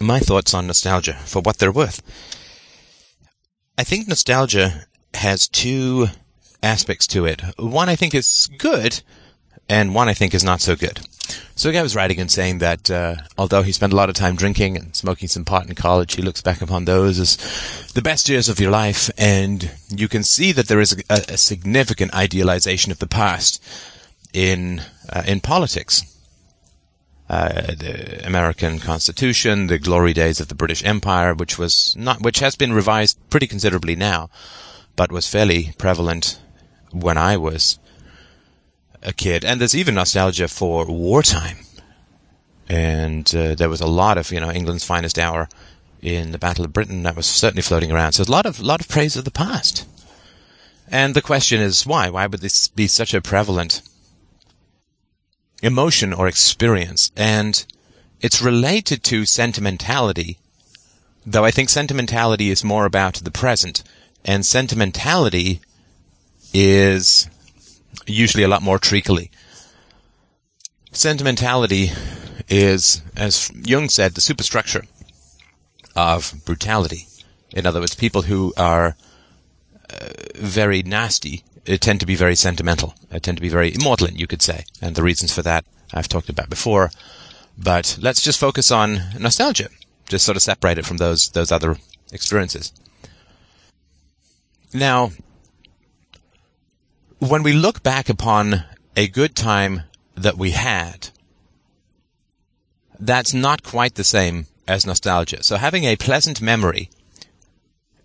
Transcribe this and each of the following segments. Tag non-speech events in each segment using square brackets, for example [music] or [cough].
my thoughts on nostalgia for what they're worth. I think nostalgia has two aspects to it. One I think is good, and one I think is not so good. So a guy was writing and saying that uh, although he spent a lot of time drinking and smoking some pot in college, he looks back upon those as the best years of your life, and you can see that there is a, a significant idealization of the past in uh, in politics. Uh, the American Constitution, the glory days of the British Empire, which was not, which has been revised pretty considerably now, but was fairly prevalent when I was a kid. And there's even nostalgia for wartime. And uh, there was a lot of, you know, England's finest hour in the Battle of Britain that was certainly floating around. So a lot of, lot of praise of the past. And the question is why? Why would this be such a prevalent emotion or experience? And it's related to sentimentality, though I think sentimentality is more about the present. And sentimentality is usually a lot more treacly. Sentimentality is, as Jung said, the superstructure of brutality. In other words, people who are uh, very nasty tend to be very sentimental, uh, tend to be very maudlin, you could say. And the reasons for that I've talked about before. But let's just focus on nostalgia. Just sort of separate it from those, those other experiences. Now, when we look back upon a good time that we had, that's not quite the same as nostalgia. So having a pleasant memory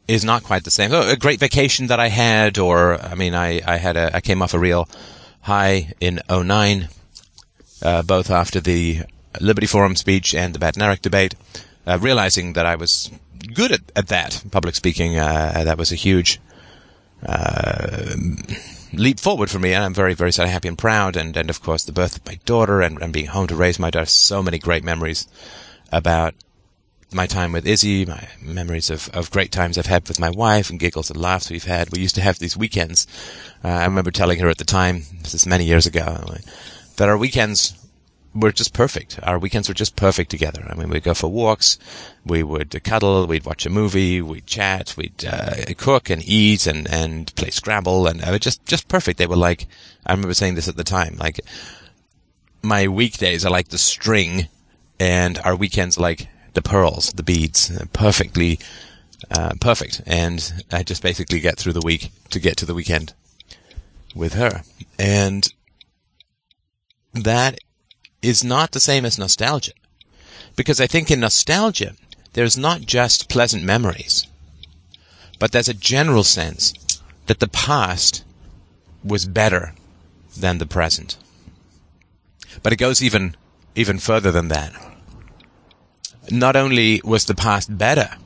is not quite the same. Oh, a great vacation that I had, or I mean, I, I had a I came off a real high in 09, uh, both after the Liberty Forum speech and the Badnarik debate, uh, realizing that I was good at, at that public speaking. Uh, that was a huge uh, leap forward for me, and I'm very, very sad, happy, and proud. And, and of course, the birth of my daughter and, and being home to raise my daughter. So many great memories about my time with Izzy, my memories of, of great times I've had with my wife and giggles and laughs we've had. We used to have these weekends. Uh, I remember telling her at the time, this is many years ago, that our weekends were just perfect. Our weekends were just perfect together. I mean, we'd go for walks, we would cuddle, we'd watch a movie, we'd chat, we'd uh, cook and eat and, and play Scrabble, and uh, just just perfect. They were like, I remember saying this at the time, like my weekdays are like the string, and our weekends like the pearls, the beads, perfectly uh, perfect. And I just basically get through the week to get to the weekend with her, and that is not the same as nostalgia. Because I think in nostalgia, there's not just pleasant memories, but there's a general sense that the past was better than the present. But it goes even, even further than that. Not only was the past better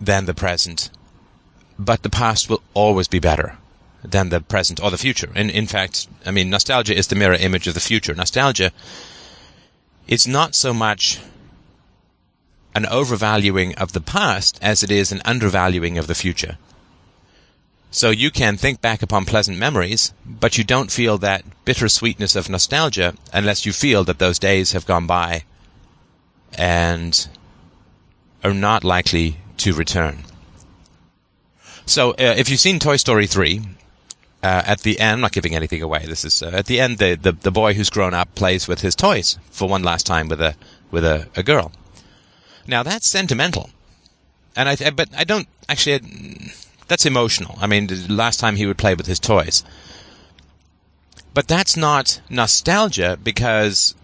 than the present, but the past will always be better than the present or the future. And in fact, I mean, nostalgia is the mirror image of the future. Nostalgia is not so much an overvaluing of the past as it is an undervaluing of the future. So you can think back upon pleasant memories, but you don't feel that bitter sweetness of nostalgia unless you feel that those days have gone by and are not likely to return. So, uh, if you've seen Toy Story 3, uh, at the end, I'm not giving anything away. This is uh, at the end. The, the the boy who's grown up plays with his toys for one last time with a with a, a girl. Now that's sentimental, and I but I don't actually. That's emotional. I mean, the last time he would play with his toys. But that's not nostalgia because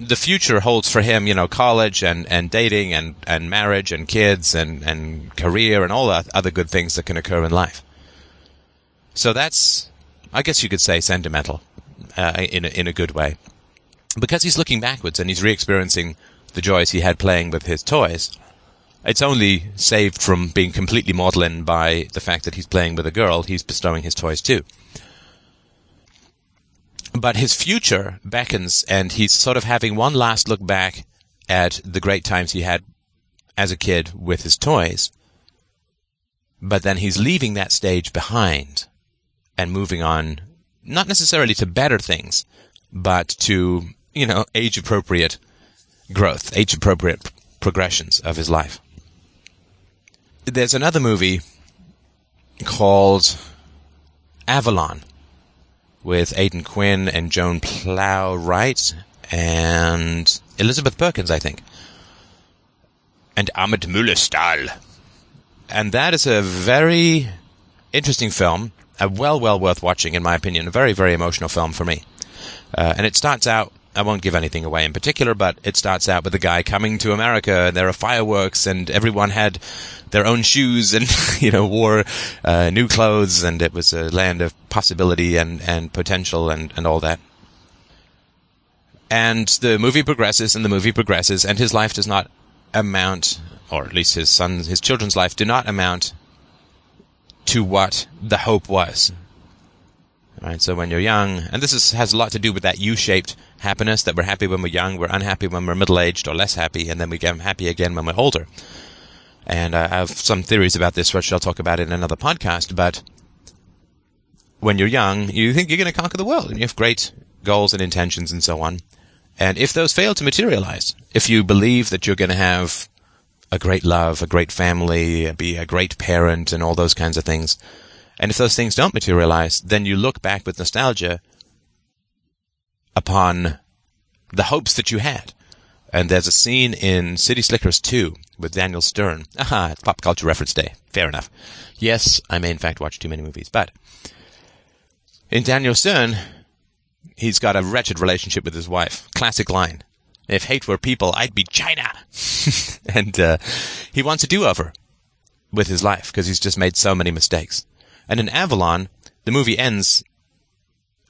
the future holds for him, you know, college and, and dating and, and marriage and kids and, and career and all the other good things that can occur in life. So that's, I guess you could say, sentimental uh, in a, in a good way, because he's looking backwards and he's re-experiencing the joys he had playing with his toys. It's only saved from being completely maudlin by the fact that he's playing with a girl. He's bestowing his toys too. But his future beckons, and he's sort of having one last look back at the great times he had as a kid with his toys. But then he's leaving that stage behind and moving on, not necessarily to better things, but to, you know, age appropriate growth, age appropriate progressions of his life. There's another movie called Avalon with Aidan Quinn and Joan Plowright and Elizabeth Perkins, I think. And Armin Mueller-Stahl. And that is a very interesting film, a well, well worth watching, in my opinion. A very, very emotional film for me. Uh, and it starts out I won't give anything away in particular, but it starts out with a guy coming to America, and there are fireworks, and everyone had their own shoes, and [laughs] you know wore uh, new clothes, and it was a land of possibility and and potential and and all that. And the movie progresses, and the movie progresses, and his life does not amount, or at least his son's, his children's life, do not amount to what the hope was. Right, so when you're young, and this is, has a lot to do with that U-shaped happiness that we're happy when we're young, we're unhappy when we're middle-aged or less happy, and then we get happy again when we're older. And uh, I have some theories about this, which I'll talk about in another podcast. But when you're young, you think you're going to conquer the world, and you have great goals and intentions and so on. And if those fail to materialize, if you believe that you're going to have a great love, a great family, be a great parent, and all those kinds of things, and if those things don't materialize, then you look back with nostalgia upon the hopes that you had. And there's a scene in City Slickers 2 with Daniel Stern. Aha, it's pop culture reference day. Fair enough. Yes, I may in fact watch too many movies, but in Daniel Stern, he's got a wretched relationship with his wife. Classic line. If hate were people, I'd be China. [laughs] and uh, he wants a do-over with his life because he's just made so many mistakes. And in Avalon, the movie ends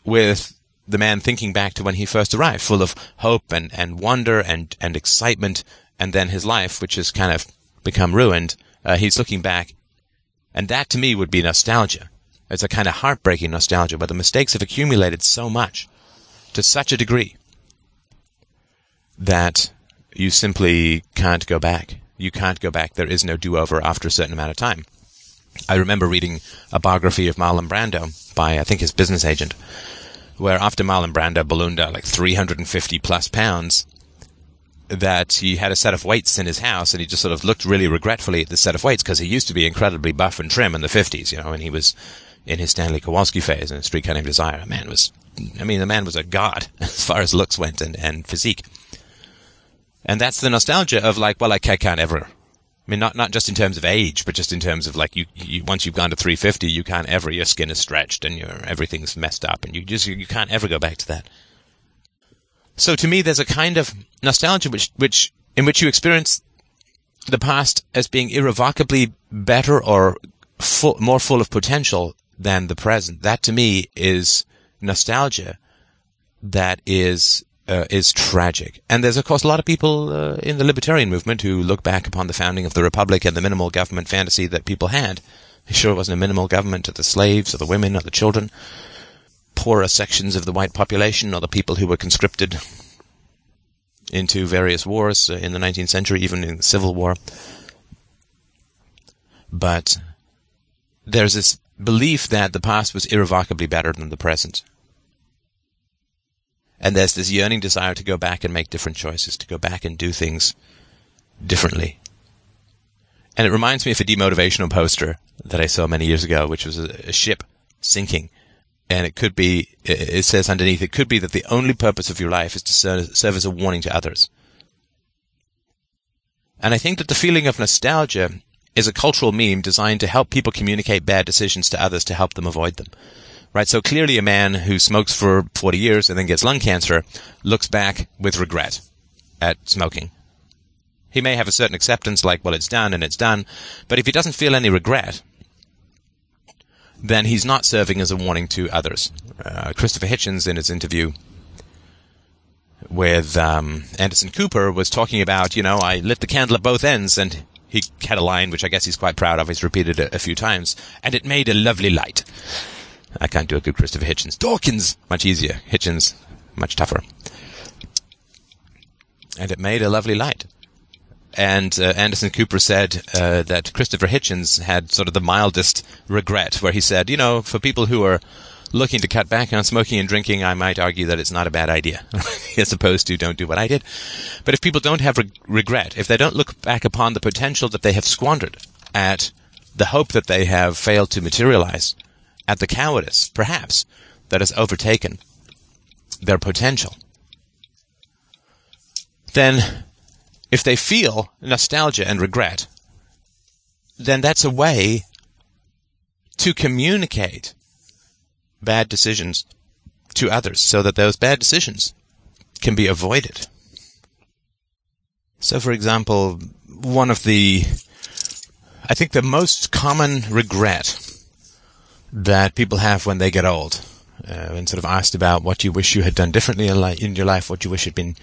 with the man thinking back to when he first arrived, full of hope and, and wonder and, and excitement, and then his life, which has kind of become ruined, uh, he's looking back. And that to me would be nostalgia. It's a kind of heartbreaking nostalgia, but the mistakes have accumulated so much, to such a degree, that you simply can't go back. You can't go back. There is no do-over after a certain amount of time. I remember reading a biography of Marlon Brando by, I think, his business agent, where after Marlon Brando ballooned out like 350 plus pounds, that he had a set of weights in his house and he just sort of looked really regretfully at the set of weights because he used to be incredibly buff and trim in the 50s, you know, and he was in his Stanley Kowalski phase in Streetcar Named Desire. A man was, I mean, the man was a god [laughs] as far as looks went and, and physique. And that's the nostalgia of like, well, I can't ever I mean, not not just in terms of age, but just in terms of like you, you once you've gone to 350, you can't ever your skin is stretched and your everything's messed up, and you just you can't ever go back to that. So to me, there's a kind of nostalgia which which in which you experience the past as being irrevocably better or full, more full of potential than the present. That to me is nostalgia that is uh, is tragic. And there's, of course, a lot of people uh, in the libertarian movement who look back upon the founding of the republic and the minimal government fantasy that people had. Sure, it wasn't a minimal government to the slaves or the women or the children, poorer sections of the white population or the people who were conscripted into various wars uh, in the 19th century, even in the Civil War. But there's this belief that the past was irrevocably better than the present. And there's this yearning desire to go back and make different choices, to go back and do things differently. And it reminds me of a demotivational poster that I saw many years ago, which was a, a ship sinking. And it could be, it says underneath, it could be that the only purpose of your life is to serve, serve as a warning to others. And I think that the feeling of nostalgia is a cultural meme designed to help people communicate bad decisions to others to help them avoid them right? So clearly a man who smokes for 40 years and then gets lung cancer looks back with regret at smoking. He may have a certain acceptance like, well, it's done and it's done, but if he doesn't feel any regret, then he's not serving as a warning to others. Uh, Christopher Hitchens, in his interview with um, Anderson Cooper, was talking about, you know, I lit the candle at both ends, and he had a line which I guess he's quite proud of. He's repeated it a few times, and it made a lovely light. I can't do a good Christopher Hitchens. Dawkins! Much easier. Hitchens, much tougher. And it made a lovely light. And uh, Anderson Cooper said uh, that Christopher Hitchens had sort of the mildest regret, where he said, you know, for people who are looking to cut back on smoking and drinking, I might argue that it's not a bad idea, [laughs] as opposed to don't do what I did. But if people don't have re- regret, if they don't look back upon the potential that they have squandered, at the hope that they have failed to materialize, at the cowardice, perhaps, that has overtaken their potential, then if they feel nostalgia and regret, then that's a way to communicate bad decisions to others so that those bad decisions can be avoided. So, for example, one of the, I think the most common regret that people have when they get old, uh, when sort of asked about what you wish you had done differently in your life, what you wish had been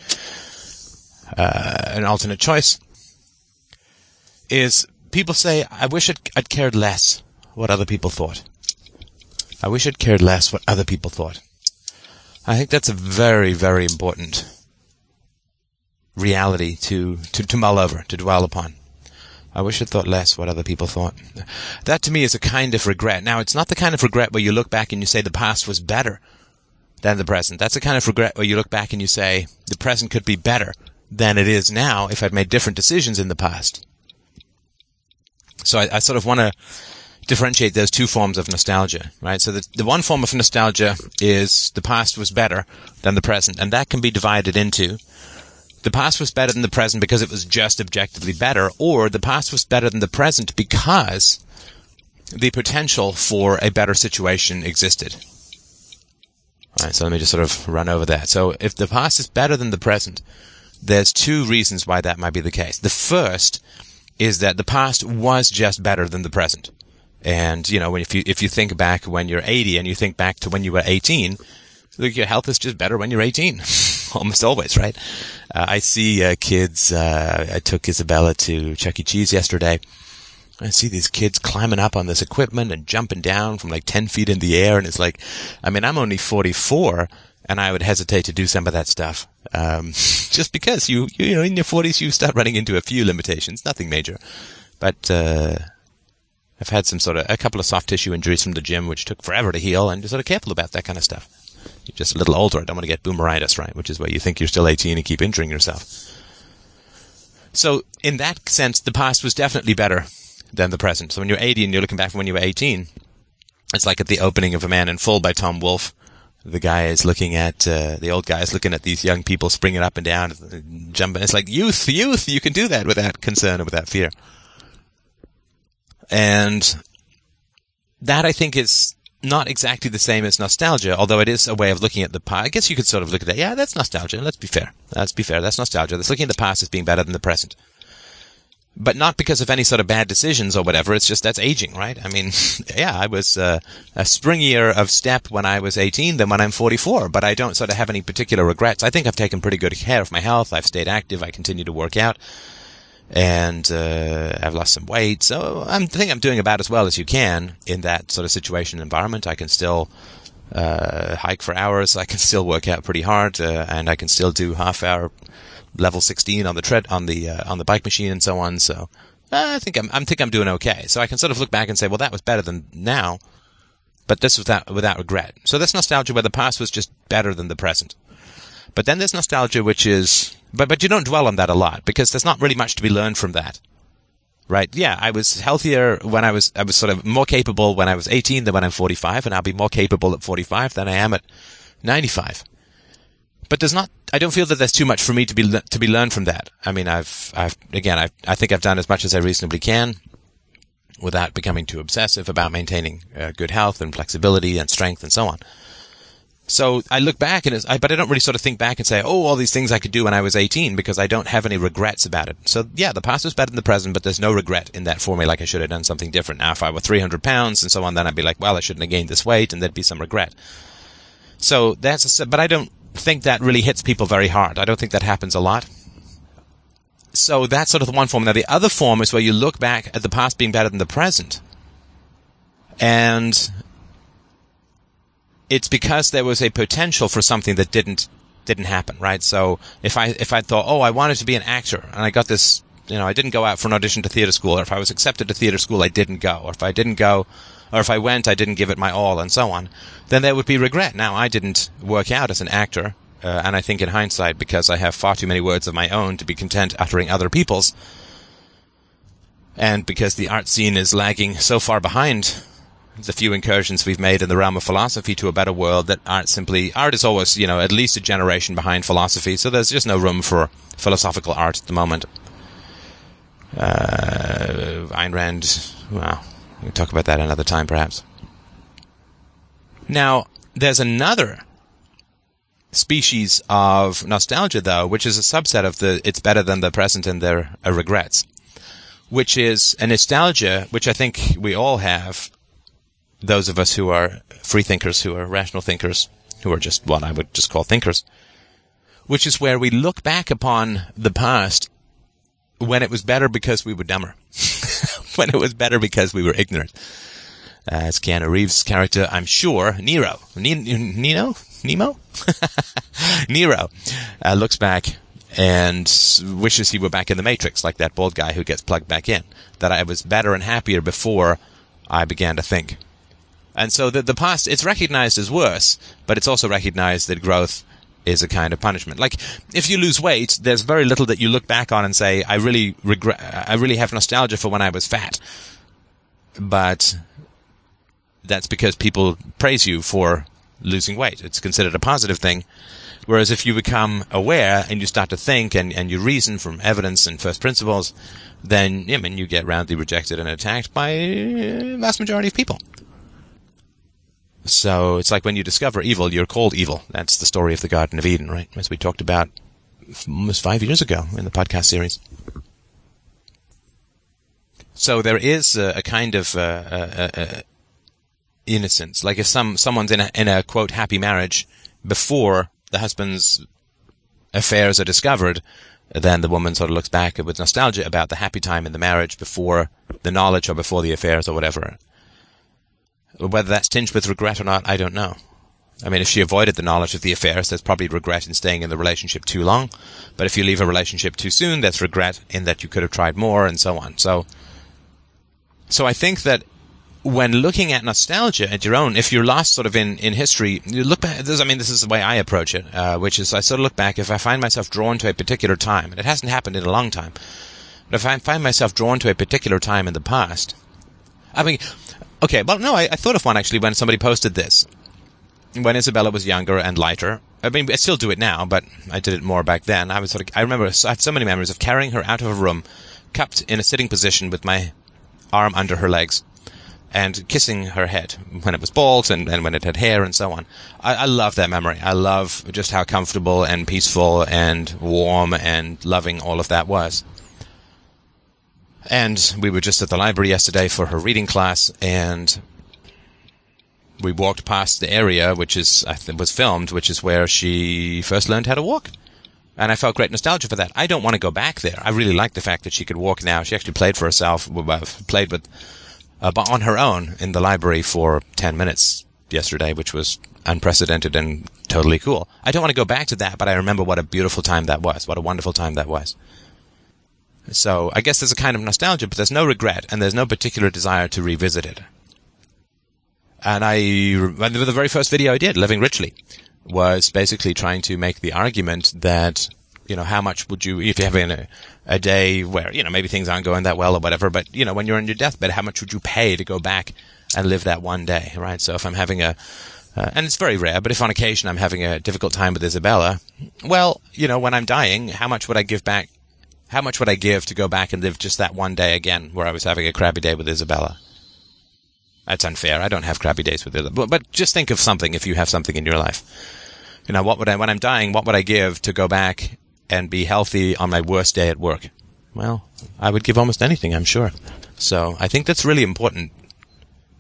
uh, an alternate choice, is people say, I wish I'd, I'd cared less what other people thought. I wish I'd cared less what other people thought. I think that's a very, very important reality to, to, to mull over, to dwell upon. I wish I'd thought less what other people thought. That to me is a kind of regret. Now, it's not the kind of regret where you look back and you say the past was better than the present. That's the kind of regret where you look back and you say the present could be better than it is now if I'd made different decisions in the past. So I, I sort of want to differentiate those two forms of nostalgia, right? So the, the one form of nostalgia is the past was better than the present, and that can be divided into the past was better than the present because it was just objectively better, or the past was better than the present because the potential for a better situation existed. All right, so let me just sort of run over that. So if the past is better than the present, there's two reasons why that might be the case. The first is that the past was just better than the present. And, you know, if you, if you think back when you're 80 and you think back to when you were 18, look, your health is just better when you're 18. [laughs] Almost always, right? Uh, I see uh, kids, uh, I took Isabella to Chuck E. Cheese yesterday. I see these kids climbing up on this equipment and jumping down from like 10 feet in the air. And it's like, I mean, I'm only 44 and I would hesitate to do some of that stuff. Um, [laughs] just because you, you know, in your 40s, you start running into a few limitations, nothing major. But, uh, I've had some sort of, a couple of soft tissue injuries from the gym, which took forever to heal, and just sort of careful about that kind of stuff. You're just a little older. I don't want to get boomeritis, right? Which is where you think you're still 18 and keep injuring yourself. So, in that sense, the past was definitely better than the present. So when you're 80 and you're looking back from when you were 18, it's like at the opening of A Man in Full by Tom Wolfe the guy is looking at uh, the old guy is looking at these young people springing up and down, jumping. It's like youth, youth. You can do that without concern or without fear. And that I think is not exactly the same as nostalgia, although it is a way of looking at the past. I guess you could sort of look at that. Yeah, that's nostalgia. Let's be fair. Let's be fair. That's nostalgia. That's looking at the past as being better than the present but not because of any sort of bad decisions or whatever. It's just that's aging, right? I mean, [laughs] yeah, I was uh, a springier of step when I was 18 than when I'm 44, but I don't sort of have any particular regrets. I think I've taken pretty good care of my health. I've stayed active. I continue to work out, and uh, I've lost some weight. So I'm, I think I'm doing about as well as you can in that sort of situation and environment. I can still. Uh, hike for hours. I can still work out pretty hard, uh, and I can still do half hour level 16 on the tread on the uh, on the bike machine and so on. So I think I'm I think I'm doing okay. So I can sort of look back and say, well, that was better than now, but this without without regret. So there's nostalgia where the past was just better than the present. But then there's nostalgia which is but but you don't dwell on that a lot because there's not really much to be learned from that. Right? Yeah, I was healthier when I was I was sort of more capable when I was 18 than when I'm 45 and I'll be more capable at 45 than I am at 95 but there's not. I don't feel that there's too much for me to be to be learned from that. I mean, I've I've again, I I think I've done as much as I reasonably can, without becoming too obsessive about maintaining uh, good health and flexibility and strength and so on. So I look back and I, but I don't really sort of think back and say, oh, all these things I could do when I was 18 because I don't have any regrets about it. So yeah, the past was better than the present, but there's no regret in that for me. Like I should have done something different. Now, if I were 300 pounds and so on, then I'd be like, well, I shouldn't have gained this weight, and there'd be some regret. So that's a, but I don't think that really hits people very hard. I don't think that happens a lot. So that's sort of the one form. Now the other form is where you look back at the past being better than the present. And it's because there was a potential for something that didn't didn't happen, right? So if I if I thought, oh, I wanted to be an actor, and I got this, you know, I didn't go out for an audition to theater school, or if I was accepted to theater school, I didn't go, or if I didn't go, or if I went, I didn't give it my all, and so on, then there would be regret. Now, I didn't work out as an actor, uh, and I think in hindsight, because I have far too many words of my own to be content uttering other people's, and because the art scene is lagging so far behind the few incursions we've made in the realm of philosophy to a better world that aren't simply art is always you know at least a generation behind philosophy. So there's just no room for philosophical art at the moment. Uh, Ayn Rand well we can talk about that another time perhaps. Now there's another species of nostalgia though which is a subset of the it's better than the present and their uh, regrets which is a nostalgia which I think we all have those of us who are free thinkers, who are rational thinkers, who are just what I would just call thinkers, which is where we look back upon the past when it was better because we were dumber, [laughs] when it was better because we were ignorant. As Keanu Reeves' character, I'm sure, Nero, Nino, Nemo, [laughs] Nero, uh, looks back and wishes he were back in the Matrix, like that bald guy who gets plugged back in. That I was better and happier before I began to think. And so the, the past, it's recognized as worse, but it's also recognized that growth is a kind of punishment. Like, if you lose weight, there's very little that you look back on and say, I really regret, I really have nostalgia for when I was fat. But that's because people praise you for losing weight. It's considered a positive thing. Whereas if you become aware and you start to think and, and you reason from evidence and first principles, then, I mean, you get roundly rejected and attacked by a vast majority of people. So it's like when you discover evil, you're called evil. That's the story of the Garden of Eden, right? As we talked about almost five years ago in the podcast series. So there is a, a kind of uh, uh, uh, innocence. Like if some someone's in a, in a quote happy marriage before the husband's affairs are discovered, then the woman sort of looks back with nostalgia about the happy time in the marriage before the knowledge or before the affairs or whatever. Whether that's tinged with regret or not, I don't know. I mean, if she avoided the knowledge of the affairs, there's probably regret in staying in the relationship too long. But if you leave a relationship too soon, there's regret in that you could have tried more and so on. So, so I think that when looking at nostalgia at your own, if you're lost sort of in, in history, you look back, this, I mean, this is the way I approach it, uh, which is I sort of look back, if I find myself drawn to a particular time, and it hasn't happened in a long time, but if I find myself drawn to a particular time in the past, I mean, Okay, well, no, I, I thought of one actually when somebody posted this. When Isabella was younger and lighter. I mean, I still do it now, but I did it more back then. I was sort of, I remember, I had so many memories of carrying her out of a room, cupped in a sitting position with my arm under her legs, and kissing her head when it was bald and, and when it had hair and so on. I, I love that memory. I love just how comfortable and peaceful and warm and loving all of that was. And we were just at the library yesterday for her reading class, and we walked past the area, which is I was filmed, which is where she first learned how to walk. And I felt great nostalgia for that. I don't want to go back there. I really like the fact that she could walk now. She actually played for herself, played with uh, on her own in the library for ten minutes yesterday, which was unprecedented and totally cool. I don't want to go back to that, but I remember what a beautiful time that was. What a wonderful time that was. So I guess there's a kind of nostalgia, but there's no regret and there's no particular desire to revisit it. And I, the very first video I did, Living Richly, was basically trying to make the argument that, you know, how much would you, if you're having a, a day where, you know, maybe things aren't going that well or whatever, but, you know, when you're on your deathbed, how much would you pay to go back and live that one day, right? So if I'm having a, uh, and it's very rare, but if on occasion I'm having a difficult time with Isabella, well, you know, when I'm dying, how much would I give back how much would I give to go back and live just that one day again where I was having a crappy day with Isabella? That's unfair. I don't have crappy days with Isabella. But, just think of something if you have something in your life. You know, what would I, when I'm dying, what would I give to go back and be healthy on my worst day at work? Well, I would give almost anything, I'm sure. So I think that's really important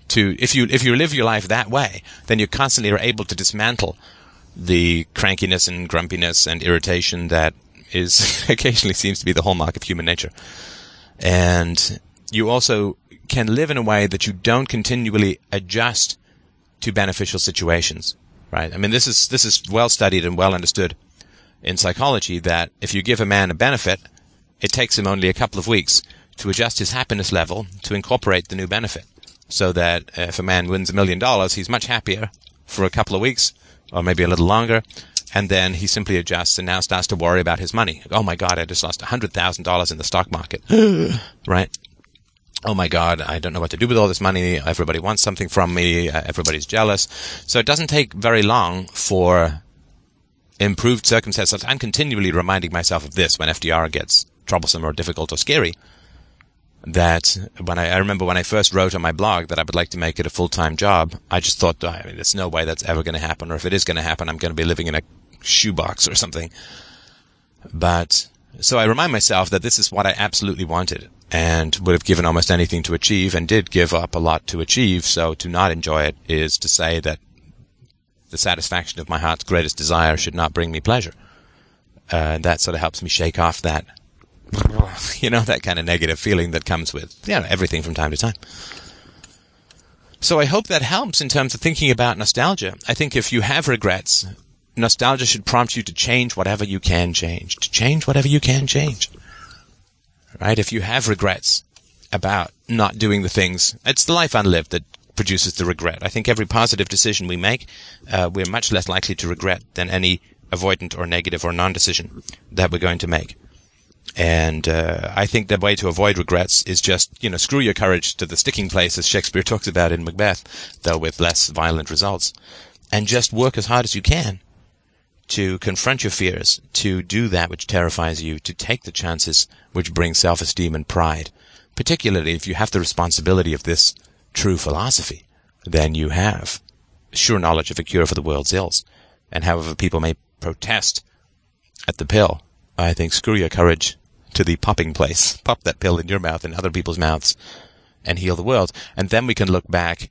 to, if you, if you live your life that way, then you constantly are able to dismantle the crankiness and grumpiness and irritation that is [laughs] occasionally seems to be the hallmark of human nature. And you also can live in a way that you don't continually adjust to beneficial situations, right? I mean, this is, this is well studied and well understood in psychology that if you give a man a benefit, it takes him only a couple of weeks to adjust his happiness level to incorporate the new benefit. so that uh, if a man wins a million dollars, he's much happier for a couple of weeks or maybe a little longer. And then he simply adjusts and now starts to worry about his money. Oh my God, I just lost $100,000 in the stock market. [gasps] right? Oh my God, I don't know what to do with all this money. Everybody wants something from me. Uh, everybody's jealous. So it doesn't take very long for improved circumstances. I'm continually reminding myself of this when FDR gets troublesome or difficult or scary that when I, I, remember when I first wrote on my blog that I would like to make it a full time job, I just thought, I mean, there's no way that's ever going to happen, or if it is going to happen, I'm going to be living in a shoebox or something. But so I remind myself that this is what I absolutely wanted and would have given almost anything to achieve and did give up a lot to achieve. So to not enjoy it is to say that the satisfaction of my heart's greatest desire should not bring me pleasure. Uh, that sort of helps me shake off that [laughs] you know, that kind of negative feeling that comes with, you know, everything from time to time. So I hope that helps in terms of thinking about nostalgia. I think if you have regrets, nostalgia should prompt you to change whatever you can change, to change whatever you can change. Right? If you have regrets about not doing the things, it's the life unlived that produces the regret. I think every positive decision we make, uh, we're much less likely to regret than any avoidant or negative or non-decision that we're going to make. And uh, I think the way to avoid regrets is just, you know, screw your courage to the sticking place, as Shakespeare [laughs] talks about in Macbeth, though with less violent results. And just work as hard as you can to confront your fears, to do that which terrifies you, to take the chances which bring self-esteem and pride. Particularly if you have the responsibility of this true philosophy, then you have sure knowledge of a cure for the world's ills. And however people may protest at the pill, I think screw your courage to the popping place. [laughs] Pop that pill in your mouth and other people's mouths and heal the world. And then we can look back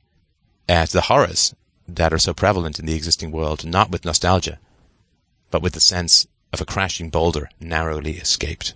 at the horrors that are so prevalent in the existing world, not with nostalgia, but with the sense of a crashing boulder narrowly escaped.